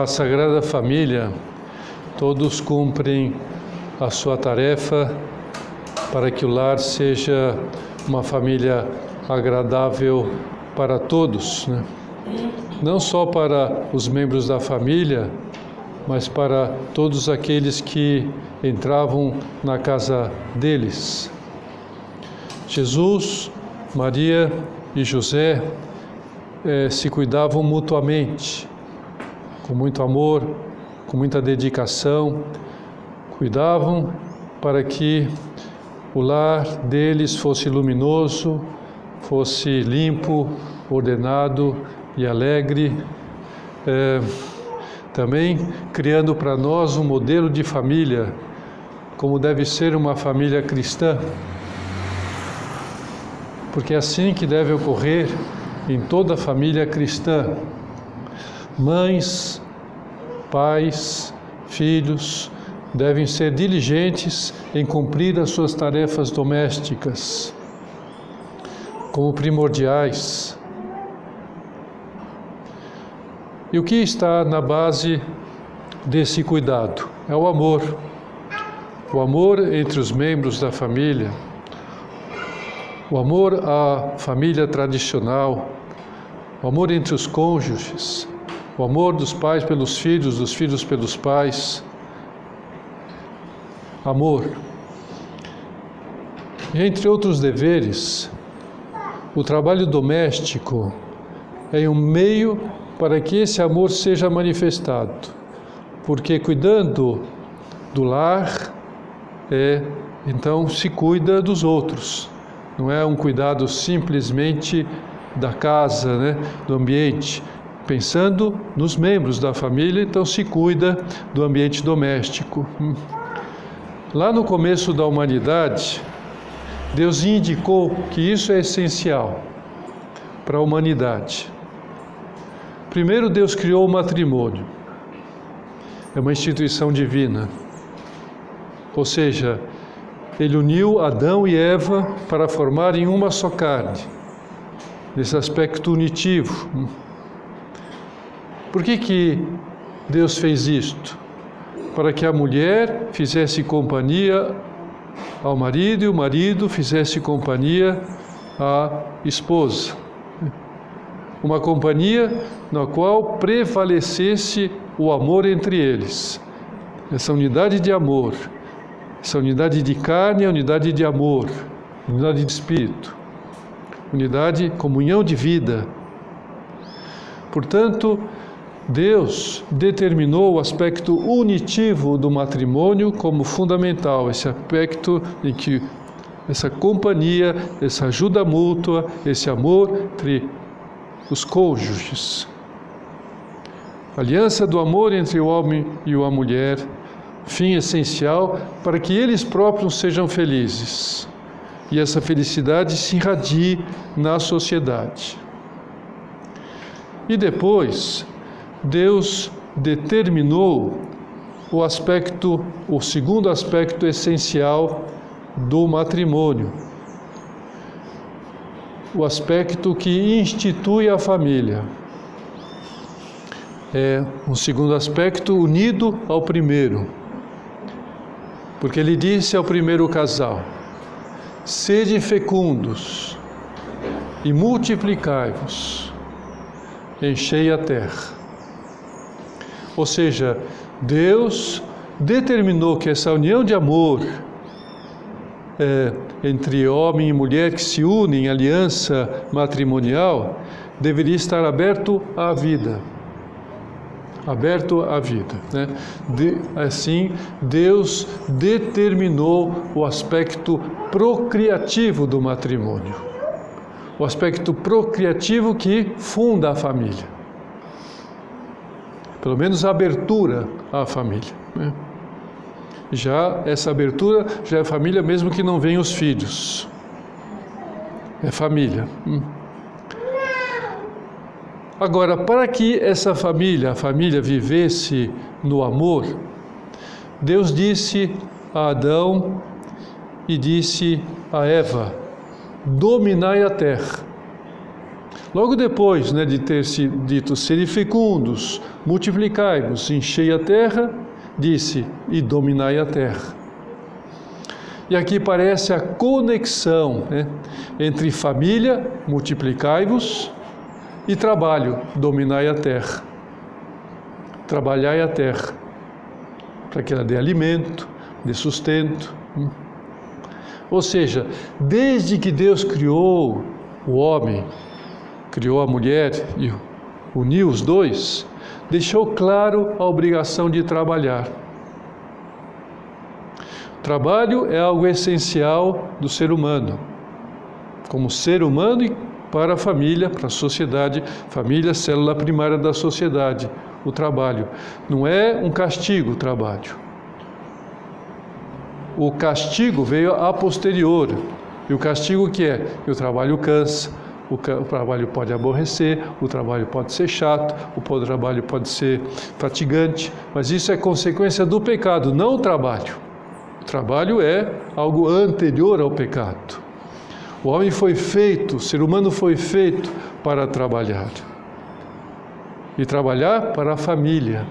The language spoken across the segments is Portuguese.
Na Sagrada Família, todos cumprem a sua tarefa para que o lar seja uma família agradável para todos, né? não só para os membros da família, mas para todos aqueles que entravam na casa deles. Jesus, Maria e José eh, se cuidavam mutuamente com muito amor, com muita dedicação, cuidavam para que o lar deles fosse luminoso, fosse limpo, ordenado e alegre. É, também criando para nós um modelo de família, como deve ser uma família cristã. Porque é assim que deve ocorrer em toda família cristã Mães, pais, filhos devem ser diligentes em cumprir as suas tarefas domésticas como primordiais. E o que está na base desse cuidado? É o amor. O amor entre os membros da família, o amor à família tradicional, o amor entre os cônjuges, o amor dos pais pelos filhos, dos filhos pelos pais. Amor. Entre outros deveres, o trabalho doméstico é um meio para que esse amor seja manifestado, porque cuidando do lar, é, então se cuida dos outros. Não é um cuidado simplesmente da casa, né, do ambiente, pensando nos membros da família, então se cuida do ambiente doméstico. Lá no começo da humanidade, Deus indicou que isso é essencial para a humanidade. Primeiro, Deus criou o matrimônio, é uma instituição divina, ou seja, Ele uniu Adão e Eva para formarem uma só carne, nesse aspecto unitivo. Por que, que Deus fez isto? Para que a mulher fizesse companhia ao marido e o marido fizesse companhia à esposa. Uma companhia na qual prevalecesse o amor entre eles. Essa unidade de amor, essa unidade de carne, a unidade de amor, unidade de espírito, unidade, comunhão de vida. Portanto, Deus determinou o aspecto unitivo do matrimônio como fundamental, esse aspecto em que essa companhia, essa ajuda mútua, esse amor entre os cônjuges. aliança do amor entre o homem e a mulher, fim essencial para que eles próprios sejam felizes e essa felicidade se irradie na sociedade. E depois, Deus determinou o aspecto, o segundo aspecto essencial do matrimônio, o aspecto que institui a família. É um segundo aspecto unido ao primeiro. Porque ele disse ao primeiro casal: Sede fecundos e multiplicai-vos, enchei a terra. Ou seja, Deus determinou que essa união de amor é, entre homem e mulher que se unem em aliança matrimonial deveria estar aberto à vida. Aberto à vida. Né? De, assim, Deus determinou o aspecto procriativo do matrimônio. O aspecto procriativo que funda a família pelo menos a abertura à família. Né? Já essa abertura já é família, mesmo que não venham os filhos. É família. Hum. Agora, para que essa família, a família, vivesse no amor, Deus disse a Adão e disse a Eva: dominai a terra. Logo depois né, de ter sido dito serem fecundos, multiplicai-vos, enchei a terra, disse, e dominai a terra. E aqui parece a conexão né, entre família, multiplicai-vos, e trabalho, dominai a terra. Trabalhai a terra, para que ela dê alimento, dê sustento. Hum. Ou seja, desde que Deus criou o homem, criou a mulher e uniu os dois, deixou claro a obrigação de trabalhar. Trabalho é algo essencial do ser humano, como ser humano e para a família, para a sociedade, família, célula primária da sociedade, o trabalho. Não é um castigo o trabalho. O castigo veio a posterior. E o castigo que é? Que o trabalho cansa, o, trabalho pode aborrecer, o trabalho pode ser chato, o trabalho pode ser fatigante, mas isso é consequência do pecado, não o trabalho. O trabalho é algo anterior ao pecado. O homem foi feito, o ser humano foi feito para trabalhar. E trabalhar para a família.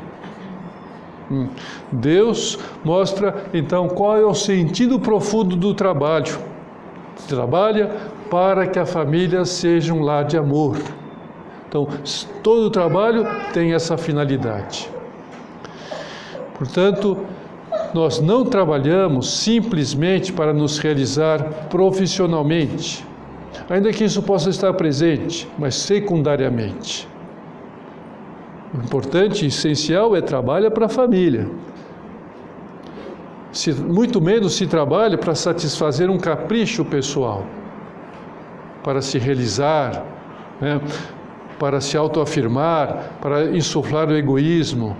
Hum. Deus mostra então qual é o sentido profundo do trabalho. Trabalha para que a família seja um lar de amor. Então, todo o trabalho tem essa finalidade. Portanto, nós não trabalhamos simplesmente para nos realizar profissionalmente, ainda que isso possa estar presente, mas secundariamente. O importante essencial é trabalhar para a família. Se, muito menos se trabalha para satisfazer um capricho pessoal, para se realizar, né, para se autoafirmar, para insuflar o egoísmo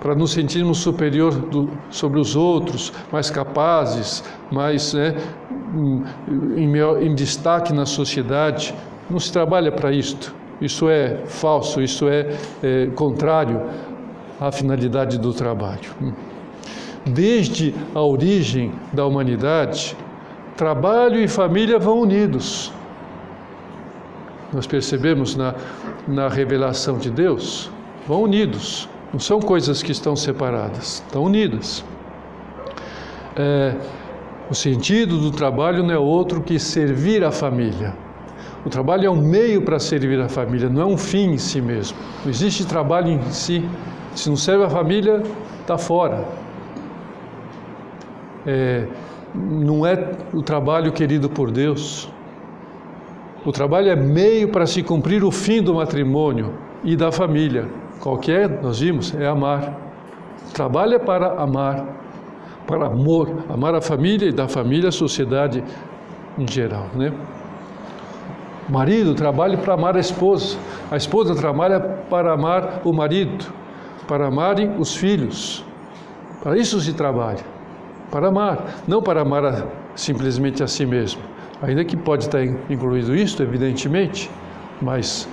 para nos sentirmos superior do, sobre os outros, mais capazes, mais né, em, em destaque na sociedade. Não se trabalha para isto. Isso é falso, isso é, é contrário à finalidade do trabalho. Desde a origem da humanidade, trabalho e família vão unidos. Nós percebemos na, na revelação de Deus, vão unidos. Não são coisas que estão separadas, estão unidas. É, o sentido do trabalho não é outro que servir a família. O trabalho é um meio para servir a família, não é um fim em si mesmo. Não existe trabalho em si. Se não serve a família, está fora. É, não é o trabalho querido por Deus. O trabalho é meio para se cumprir o fim do matrimônio e da família. Qualquer, é? nós vimos, é amar. Trabalha para amar, para amor, amar a família e da família a sociedade em geral, né? Marido trabalha para amar a esposa, a esposa trabalha para amar o marido, para amarem os filhos. Para isso se trabalha, para amar, não para amar a, simplesmente a si mesmo. Ainda que pode estar incluído isto, evidentemente, mas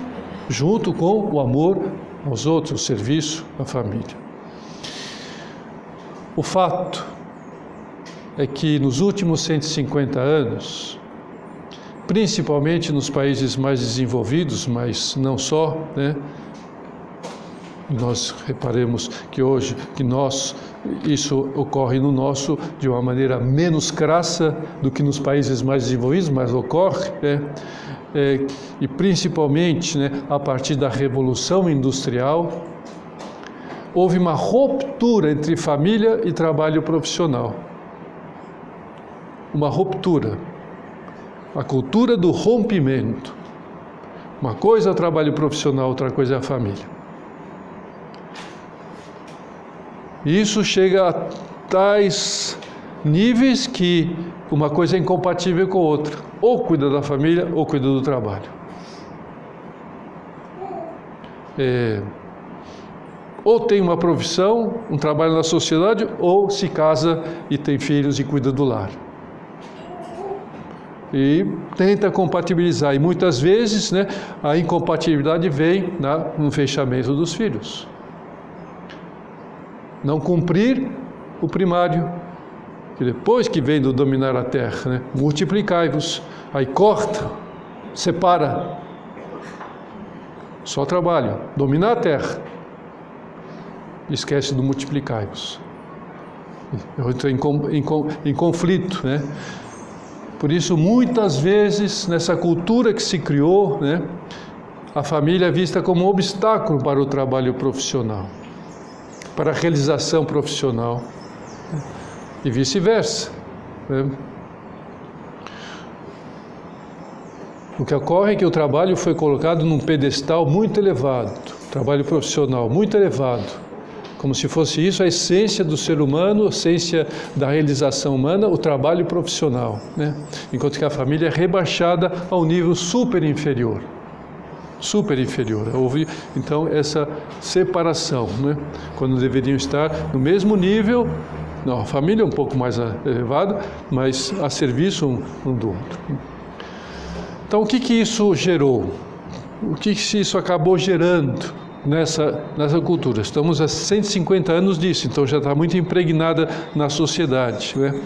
junto com o amor aos outros, o serviço à família. O fato é que nos últimos 150 anos, principalmente nos países mais desenvolvidos, mas não só, né? Nós reparemos que hoje que nós isso ocorre no nosso de uma maneira menos crassa do que nos países mais desenvolvidos, mas ocorre, né? é, e principalmente né, a partir da Revolução Industrial, houve uma ruptura entre família e trabalho profissional. Uma ruptura. A cultura do rompimento. Uma coisa é o trabalho profissional, outra coisa é a família. E isso chega a tais níveis que uma coisa é incompatível com a outra. Ou cuida da família ou cuida do trabalho. É, ou tem uma profissão, um trabalho na sociedade, ou se casa e tem filhos e cuida do lar. E tenta compatibilizar. E muitas vezes né, a incompatibilidade vem na, no fechamento dos filhos. Não cumprir o primário, que depois que vem do dominar a terra, né? multiplicai-vos, aí corta, separa. Só trabalho, dominar a terra. Esquece do multiplicai-vos. Eu em, em, em conflito, né? Por isso, muitas vezes, nessa cultura que se criou, né, a família é vista como um obstáculo para o trabalho profissional, para a realização profissional, e vice-versa. Né? O que ocorre é que o trabalho foi colocado num pedestal muito elevado, trabalho profissional muito elevado, como se fosse isso a essência do ser humano, a essência da realização humana, o trabalho profissional, né? enquanto que a família é rebaixada ao nível super inferior. Super inferior. Houve então essa separação, né? quando deveriam estar no mesmo nível. Não, a família é um pouco mais elevada, mas a serviço um, um do outro. Então, o que, que isso gerou? O que, que isso acabou gerando nessa, nessa cultura? Estamos há 150 anos disso, então já está muito impregnada na sociedade. Né?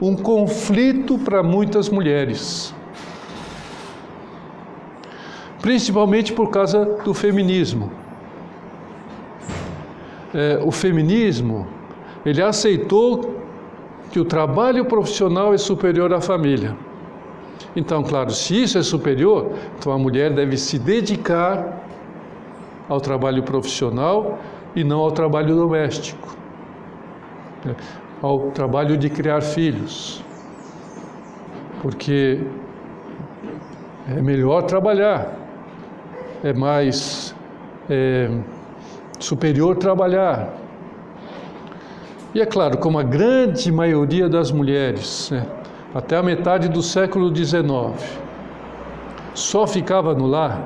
Um conflito para muitas mulheres, principalmente por causa do feminismo. É, o feminismo ele aceitou que o trabalho profissional é superior à família. Então, claro, se isso é superior, então a mulher deve se dedicar ao trabalho profissional e não ao trabalho doméstico, né? ao trabalho de criar filhos. Porque é melhor trabalhar, é mais é, superior trabalhar. E é claro, como a grande maioria das mulheres, né, até a metade do século XIX, só ficava no lar,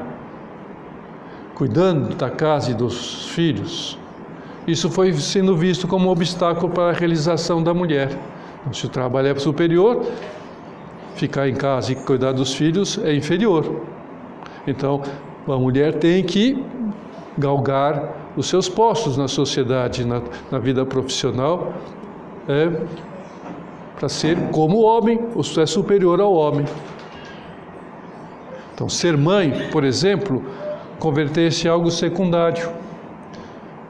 cuidando da casa e dos filhos, isso foi sendo visto como um obstáculo para a realização da mulher. Então, se o trabalho é superior, ficar em casa e cuidar dos filhos é inferior. Então, a mulher tem que galgar os seus postos na sociedade, na, na vida profissional, é, para ser como o homem, ou é superior ao homem. Então, ser mãe, por exemplo, converter-se em algo secundário.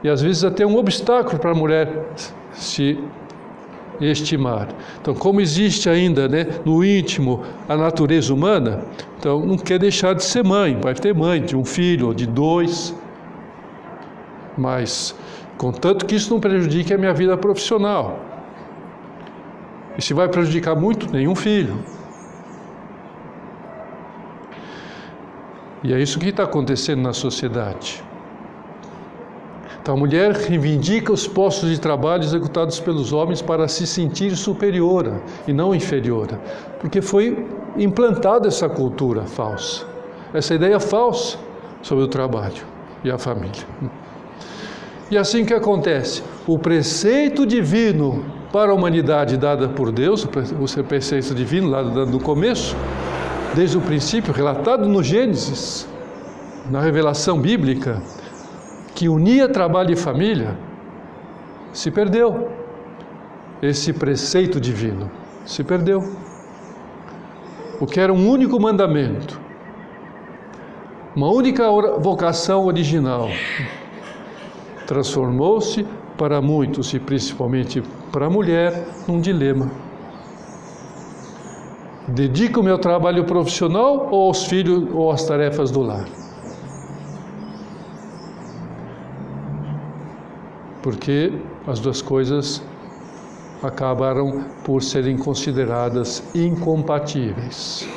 E às vezes até um obstáculo para a mulher se estimar. Então, como existe ainda né, no íntimo a natureza humana, então não quer deixar de ser mãe, vai ter mãe de um filho ou de dois, mas contanto que isso não prejudique a minha vida profissional. E se vai prejudicar muito, nenhum filho. E é isso que está acontecendo na sociedade. Então a mulher reivindica os postos de trabalho executados pelos homens para se sentir superior e não inferior, porque foi implantada essa cultura falsa, essa ideia falsa sobre o trabalho e a família. E assim que acontece, o preceito divino para a humanidade dada por Deus, o preceito divino lá no começo, desde o princípio, relatado no Gênesis, na revelação bíblica, que unia trabalho e família, se perdeu. Esse preceito divino se perdeu. O que era um único mandamento, uma única vocação original, transformou-se para muitos e principalmente para a mulher num dilema. Dedico meu trabalho profissional ou aos filhos ou às tarefas do lar? Porque as duas coisas acabaram por serem consideradas incompatíveis.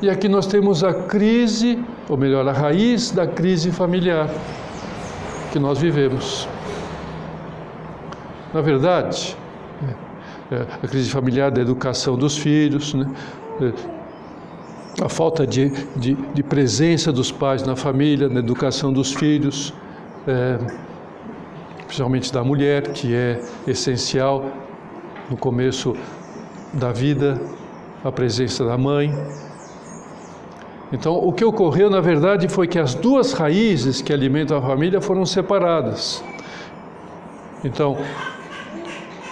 E aqui nós temos a crise, ou melhor, a raiz da crise familiar que nós vivemos. Na verdade, é, é, a crise familiar da educação dos filhos, né? É, a falta de, de, de, presença dos pais na família, na educação dos filhos, principalmente da mulher, que é essencial no começo da vida, a presença da mãe, então, o que ocorreu, na verdade, foi que as duas raízes que alimentam a família foram separadas. Então,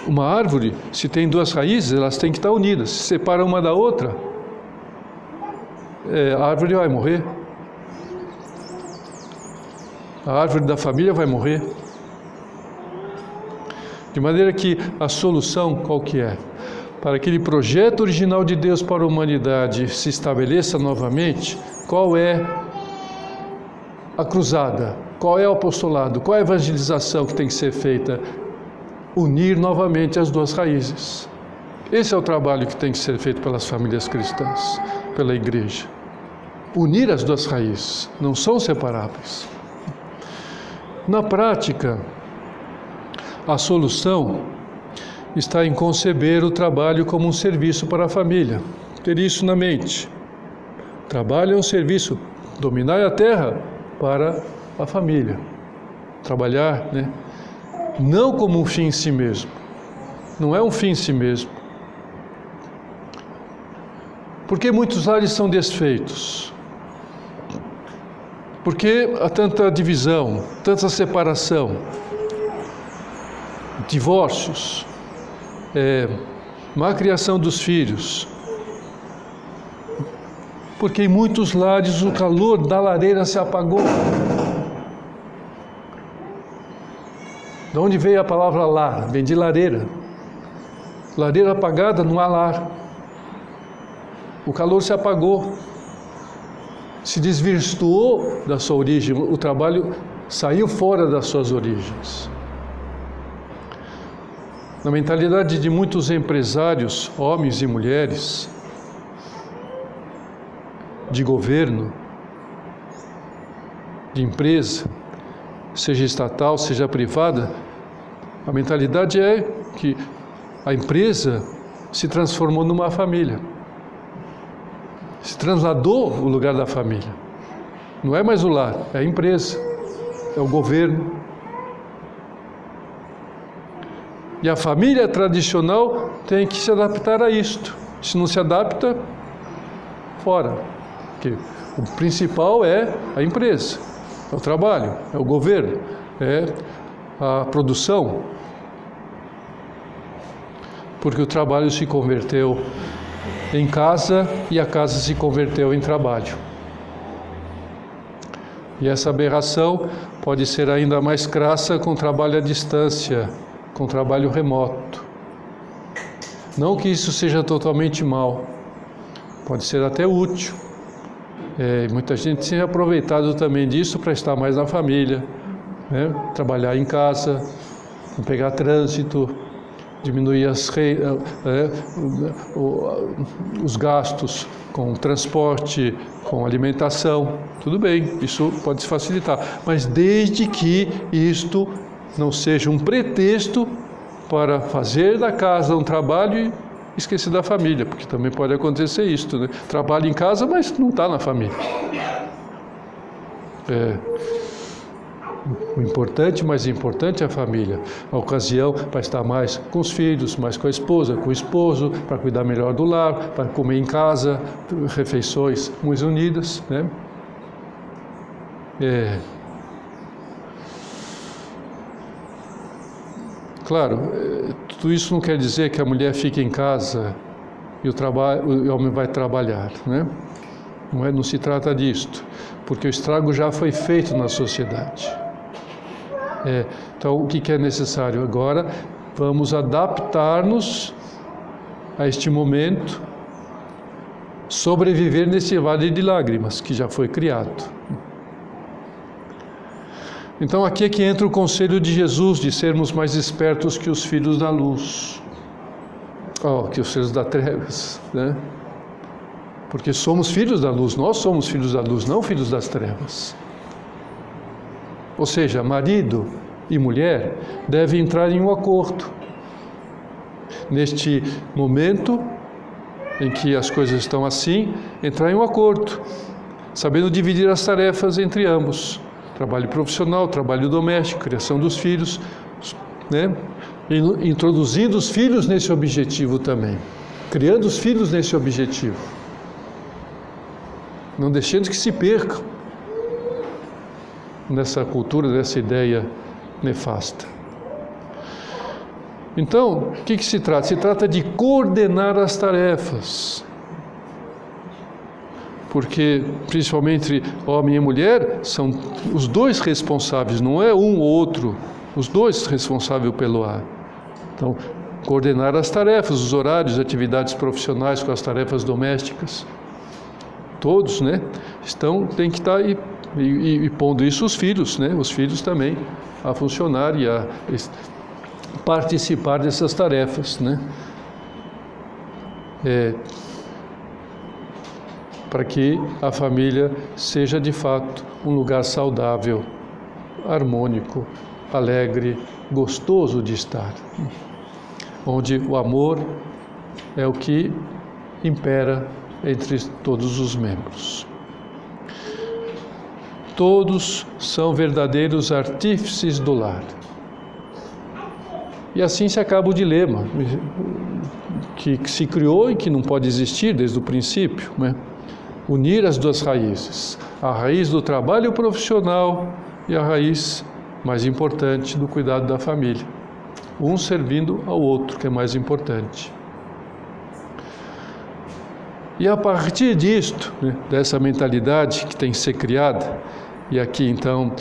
uma árvore, se tem duas raízes, elas têm que estar unidas. Se separa uma da outra, é, a árvore vai morrer. a árvore da família vai morrer. De maneira que a solução qual que é? Para aquele projeto original de Deus para a humanidade se estabeleça novamente, qual é a cruzada? Qual é o apostolado? Qual é a evangelização que tem que ser feita? Unir novamente as duas raízes. Esse é o trabalho que tem que ser feito pelas famílias cristãs, pela igreja. Unir as duas raízes, não são separáveis. Na prática, a solução está em conceber o trabalho como um serviço para a família. Ter isso na mente. Trabalho é um serviço, dominar a terra para a família. Trabalhar, né? Não como um fim em si mesmo. Não é um fim em si mesmo. Por que muitos lares são desfeitos? Por que há tanta divisão, tanta separação? Divórcios, é, má criação dos filhos. Porque em muitos lares o calor da lareira se apagou. De onde veio a palavra lar? Vem de lareira. Lareira apagada não há lar. O calor se apagou, se desvirtuou da sua origem, o trabalho saiu fora das suas origens. Na mentalidade de muitos empresários, homens e mulheres, de governo, de empresa, seja estatal, seja privada, a mentalidade é que a empresa se transformou numa família se trasladou o lugar da família. Não é mais o lar, é a empresa, é o governo. E a família tradicional tem que se adaptar a isto. Se não se adapta, fora. Porque o principal é a empresa, é o trabalho, é o governo, é a produção. Porque o trabalho se converteu em casa e a casa se converteu em trabalho. E essa aberração pode ser ainda mais crassa com trabalho à distância, com trabalho remoto. Não que isso seja totalmente mal, pode ser até útil. É, muita gente tem aproveitado também disso para estar mais na família, né? trabalhar em casa, não pegar trânsito, diminuir as, é, os gastos com transporte, com alimentação, tudo bem, isso pode se facilitar, mas desde que isto não seja um pretexto para fazer da casa um trabalho e esquecer da família, porque também pode acontecer isto, né? Trabalha em casa, mas não está na família. É, o importante, mais importante é a família. A ocasião para estar mais com os filhos, mais com a esposa, com o esposo, para cuidar melhor do lar, para comer em casa, refeições mais unidas, né? É. Claro, é, tudo isso não quer dizer que a mulher fique em casa e o, trabalho, o homem vai trabalhar, né? Não, é, não se trata disto, porque o estrago já foi feito na sociedade. É, então, o que, que é necessário agora? Vamos adaptar-nos a este momento, sobreviver nesse vale de lágrimas que já foi criado. Então, aqui é que entra o conselho de Jesus de sermos mais espertos que os filhos da luz, oh, que os filhos da trevas, né? Porque somos filhos da luz, nós somos filhos da luz, não filhos das trevas. Ou seja, marido e mulher devem entrar em um acordo. Neste momento em que as coisas estão assim, entrar em um acordo, sabendo dividir as tarefas entre ambos: trabalho profissional, trabalho doméstico, criação dos filhos, né? introduzindo os filhos nesse objetivo também, criando os filhos nesse objetivo, não deixando que se percam nessa cultura, nessa ideia nefasta. Então, o que, que se trata? Se trata de coordenar as tarefas. Porque principalmente homem e mulher são os dois responsáveis, não é um ou outro, os dois responsáveis pelo ar. Então, coordenar as tarefas, os horários, atividades profissionais com as tarefas domésticas. Todos, né? Estão, tem que estar e, e, e pondo isso os filhos, né? Os filhos também a funcionar e a participar dessas tarefas, né? É, para que a família seja de fato um lugar saudável, harmônico, alegre, gostoso de estar onde o amor é o que impera entre todos os membros. Todos são verdadeiros artífices do lar. E assim se acaba o dilema que, se criou e que não pode existir desde o princípio, né? Unir as duas raízes, a raiz do trabalho profissional e a raiz mais importante do cuidado da família um servindo ao outro, que é mais importante. E a partir disto, né, dessa mentalidade que tem que ser criada, e aqui então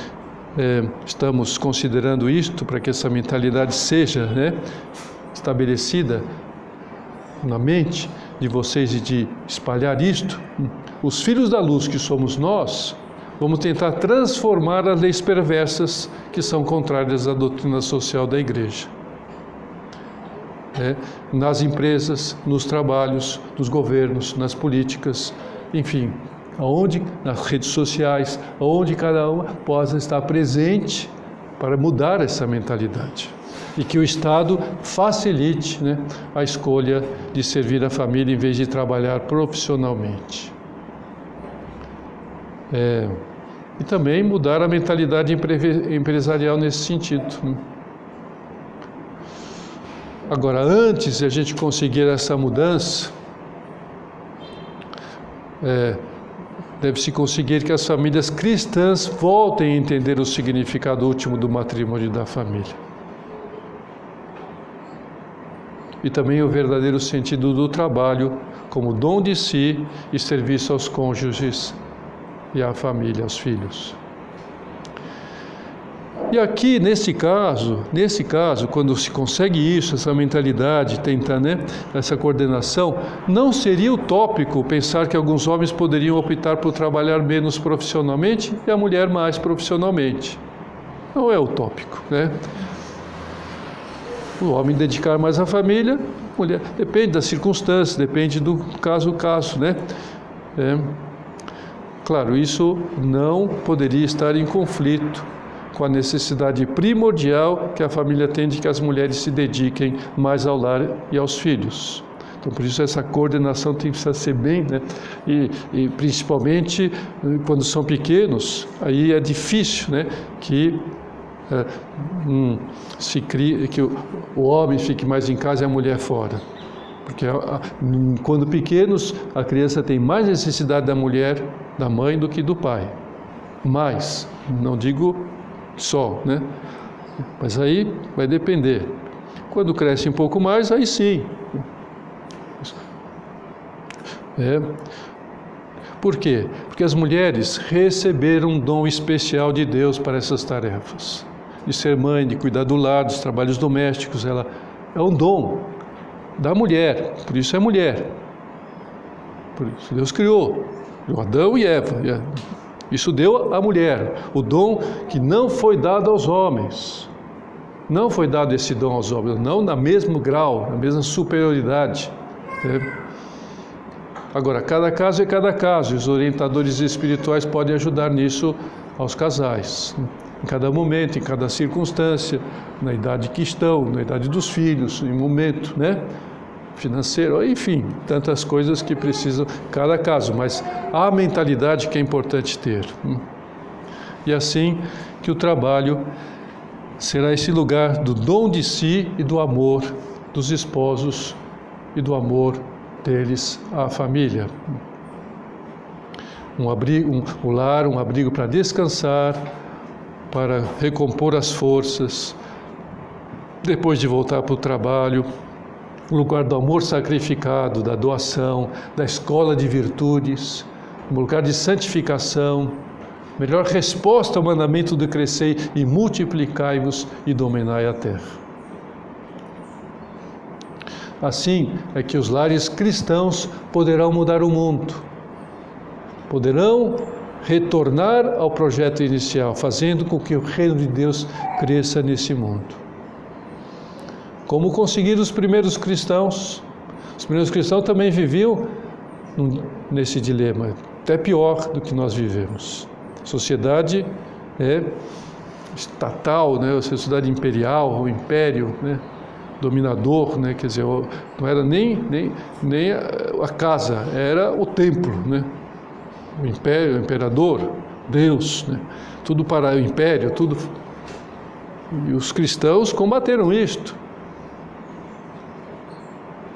é, estamos considerando isto para que essa mentalidade seja né, estabelecida na mente de vocês e de espalhar isto, os filhos da luz que somos nós, vamos tentar transformar as leis perversas que são contrárias à doutrina social da igreja. Né, nas empresas, nos trabalhos, nos governos, nas políticas, enfim, aonde nas redes sociais, aonde cada uma possa estar presente para mudar essa mentalidade e que o Estado facilite né, a escolha de servir a família em vez de trabalhar profissionalmente. É, e também mudar a mentalidade empresarial nesse sentido. Né? Agora, antes de a gente conseguir essa mudança, é, deve-se conseguir que as famílias cristãs voltem a entender o significado último do matrimônio e da família. E também o verdadeiro sentido do trabalho como dom de si e serviço aos cônjuges e à família, aos filhos. E aqui, nesse caso, nesse caso, quando se consegue isso, essa mentalidade, tentar, né, essa coordenação, não seria utópico pensar que alguns homens poderiam optar por trabalhar menos profissionalmente e a mulher mais profissionalmente. Não é utópico, né? O homem dedicar mais à família, mulher, depende das circunstâncias, depende do caso a caso, né? É. Claro, isso não poderia estar em conflito com a necessidade primordial que a família tem de que as mulheres se dediquem mais ao lar e aos filhos. Então, por isso, essa coordenação tem que ser bem, né? E, e, principalmente eh, quando são pequenos, aí é difícil, né? Que é, hum, se crie, que o, o, homem fique mais em casa e a mulher fora. Porque a, quando pequenos, a criança tem mais necessidade da mulher, da mãe, do que do pai. Mais, não digo só, né? Mas aí vai depender. Quando cresce um pouco mais, aí sim. É. Por quê? Porque as mulheres receberam um dom especial de Deus para essas tarefas. De ser mãe, de cuidar do lar, dos trabalhos domésticos, ela é um dom da mulher, por isso é mulher. Por isso Deus criou Adão e Eva. Isso deu à mulher, o dom que não foi dado aos homens. Não foi dado esse dom aos homens, não na mesmo grau, na mesma superioridade. Né? Agora, cada caso é cada caso, os orientadores espirituais podem ajudar nisso aos casais, em cada momento, em cada circunstância, na idade que estão, na idade dos filhos, em momento, né? financeiro, enfim, tantas coisas que precisam, cada caso, mas a mentalidade que é importante ter. Hum. E assim que o trabalho será esse lugar do dom de si e do amor dos esposos e do amor deles à família. Um abrigo, um, o lar, um abrigo para descansar, para recompor as forças, depois de voltar para o trabalho, o lugar do amor sacrificado, da doação, da escola de virtudes, um lugar de santificação, melhor resposta ao mandamento de crescer e multiplicai-vos e dominai a terra. Assim é que os lares cristãos poderão mudar o mundo, poderão retornar ao projeto inicial, fazendo com que o reino de Deus cresça nesse mundo. Como conseguir os primeiros cristãos? Os primeiros cristãos também viviam nesse dilema, até pior do que nós vivemos. Sociedade é estatal, né? sociedade imperial, o império, né? dominador, né? quer dizer, não era nem, nem, nem a casa, era o templo, né? O império, o imperador, Deus, né? tudo para o império, tudo. E os cristãos combateram isto.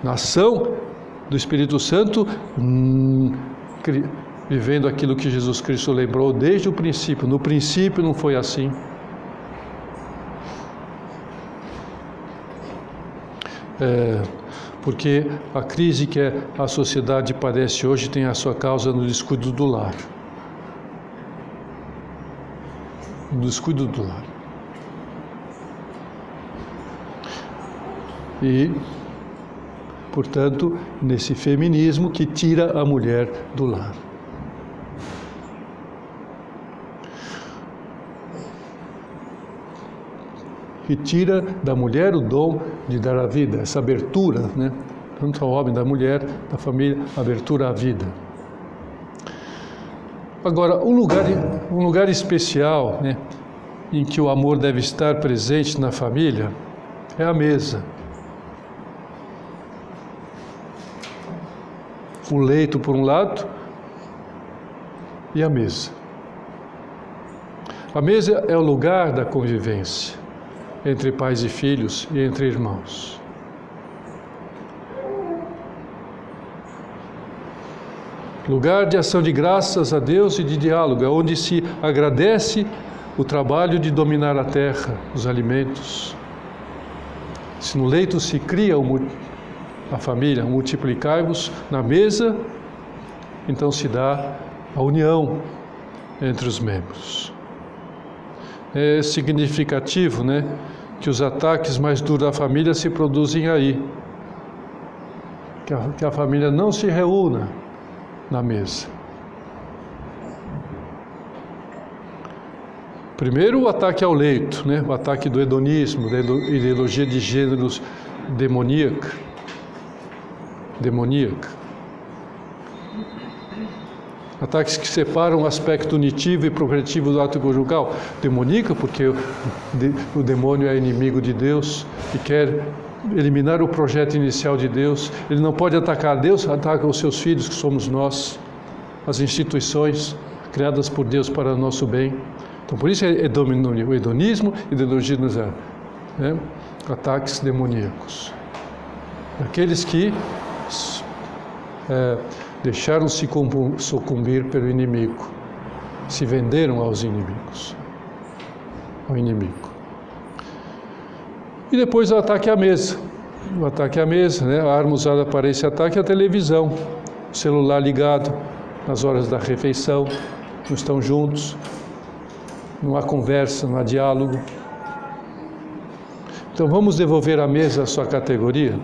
Nação do Espírito Santo, hum, vivendo aquilo que Jesus Cristo lembrou desde o princípio. No princípio não foi assim. É, porque a crise que a sociedade padece hoje tem a sua causa no descuido do lar. No descuido do lar. E, portanto, nesse feminismo que tira a mulher do lar. Que tira da mulher o dom de dar a vida, essa abertura, né? tanto ao homem, da mulher, da família, abertura à vida. Agora, um lugar, um lugar especial né, em que o amor deve estar presente na família é a mesa. O leito, por um lado, e a mesa. A mesa é o lugar da convivência entre pais e filhos e entre irmãos. Lugar de ação de graças a Deus e de diálogo, é onde se agradece o trabalho de dominar a terra, os alimentos. Se no leito se cria a família, multiplicai-vos na mesa, então se dá a união entre os membros. É significativo, né? que os ataques mais duros da família se produzem aí. Que a, que a família não se reúna na mesa. Primeiro, o ataque ao leito, né? o ataque do hedonismo, da ideologia de gêneros demoníaca. demoníaca. Ataques que separam o aspecto unitivo e progressivo do ato conjugal. Demonica, porque o demônio é inimigo de Deus e quer eliminar o projeto inicial de Deus. Ele não pode atacar Deus, ataca os seus filhos, que somos nós, as instituições criadas por Deus para o nosso bem. Então, por isso é, o hedonismo e ideologia né? ataques demoníacos. Aqueles que é, deixaram-se sucumbir pelo inimigo, se venderam aos inimigos, ao inimigo. E depois o ataque à mesa. O ataque à mesa, né? a arma usada para esse ataque é a televisão, o celular ligado nas horas da refeição, não estão juntos, não há conversa, não há diálogo. Então vamos devolver à mesa a sua categoria?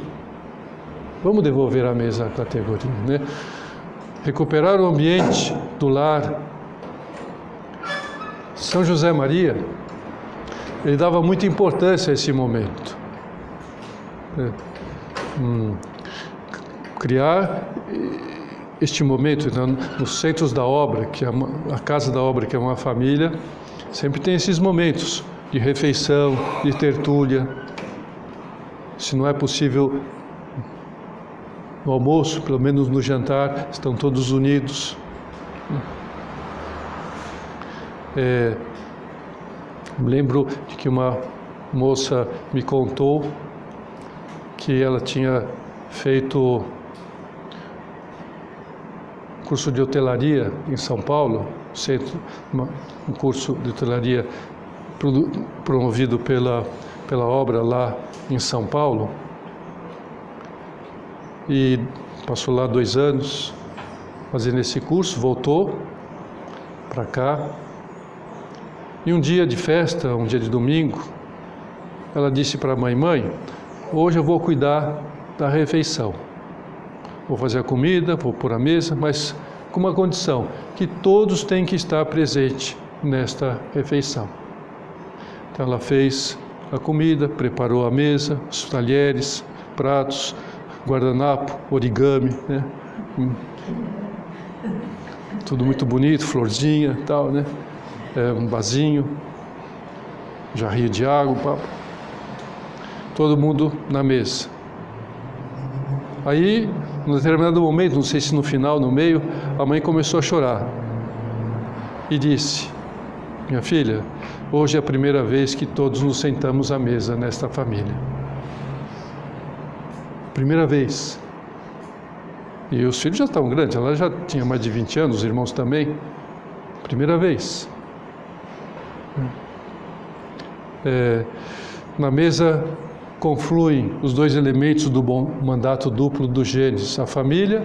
Vamos devolver à mesa a categoria, né? Recuperar o ambiente do lar. São José Maria, ele dava muita importância a esse momento. É, hum, criar este momento então, nos centros da obra, que é a casa da obra, que é uma família, sempre tem esses momentos de refeição, de tertúlia. Se não é possível no almoço, pelo menos no jantar, estão todos unidos. É, lembro de que uma moça me contou que ela tinha feito curso de hotelaria em São Paulo, centro, um curso de hotelaria promovido pela, pela obra lá em São Paulo e passou lá dois anos fazendo esse curso, voltou para cá. E um dia de festa, um dia de domingo, ela disse para a mãe: Mãe, hoje eu vou cuidar da refeição. Vou fazer a comida, vou pôr a mesa, mas com uma condição: que todos têm que estar presentes nesta refeição. Então ela fez a comida, preparou a mesa, os talheres, pratos, guardanapo, origami, né? Tudo muito bonito, florzinha tal, né? É, um vasinho, jarrinho de água, papo. todo mundo na mesa. Aí, num determinado momento, não sei se no final, no meio, a mãe começou a chorar e disse: Minha filha, hoje é a primeira vez que todos nos sentamos à mesa nesta família. Primeira vez. E os filhos já estavam grandes, ela já tinha mais de 20 anos, os irmãos também. Primeira vez. É, na mesa confluem os dois elementos do bom mandato duplo do Gênesis: a família,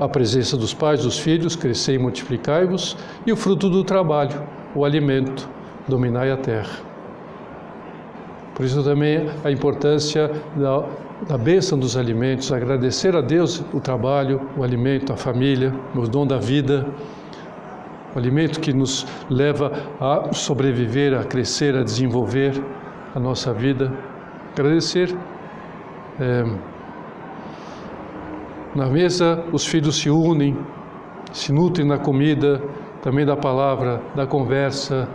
a presença dos pais, dos filhos, crescer e multiplicai-vos, e o fruto do trabalho, o alimento, dominai a terra. Por isso também a importância da, da bênção dos alimentos, agradecer a Deus o trabalho, o alimento, a família, o dom da vida, o alimento que nos leva a sobreviver, a crescer, a desenvolver a nossa vida. Agradecer. É, na mesa, os filhos se unem, se nutrem na comida, também da palavra, da conversa,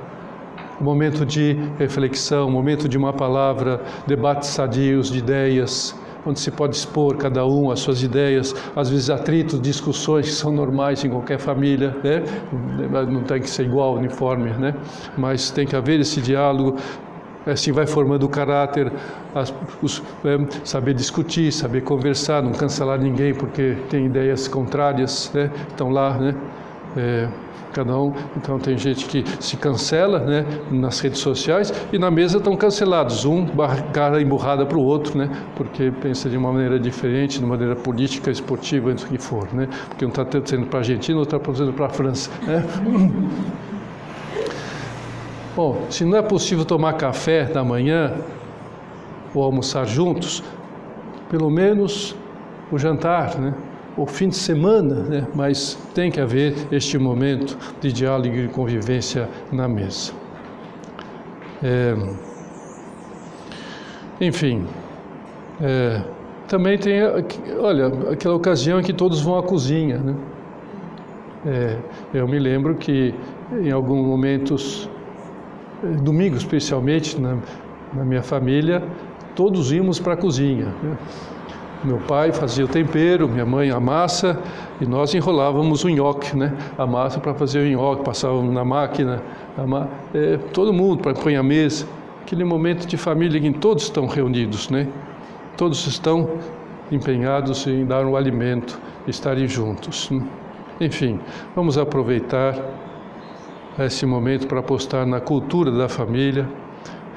momento de reflexão, momento de uma palavra, debates sadios de ideias, onde se pode expor cada um as suas ideias, às vezes atritos, discussões que são normais em qualquer família, né? não tem que ser igual, uniforme, né? mas tem que haver esse diálogo, assim vai formando o caráter, as, os, é, saber discutir, saber conversar, não cancelar ninguém porque tem ideias contrárias, né? estão lá, né? É, cada um, então tem gente que se cancela né, nas redes sociais e na mesa estão cancelados, um cara emburrada para o outro, né, porque pensa de uma maneira diferente, de uma maneira política, esportiva, o que for, né, porque um está sendo para a Argentina, outro está sendo para a França. Né. Bom, se não é possível tomar café da manhã ou almoçar juntos, pelo menos o jantar, né? O fim de semana, né? mas tem que haver este momento de diálogo e convivência na mesa. É, enfim, é, também tem, olha, aquela ocasião em que todos vão à cozinha. Né? É, eu me lembro que em alguns momentos, domingo especialmente, na, na minha família, todos íamos para a cozinha. Né? Meu pai fazia o tempero, minha mãe a massa e nós enrolávamos o nhoque, né? A massa para fazer o nhoque, passávamos na máquina, ma... é, todo mundo para pôr a mesa. Aquele momento de família em que todos estão reunidos, né? Todos estão empenhados em dar o um alimento, estarem juntos. Né? Enfim, vamos aproveitar esse momento para apostar na cultura da família,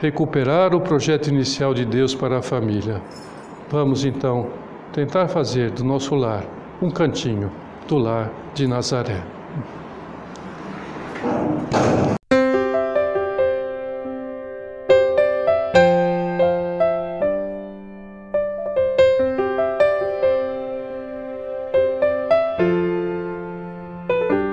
recuperar o projeto inicial de Deus para a família. Vamos então tentar fazer do nosso lar um cantinho do lar de Nazaré.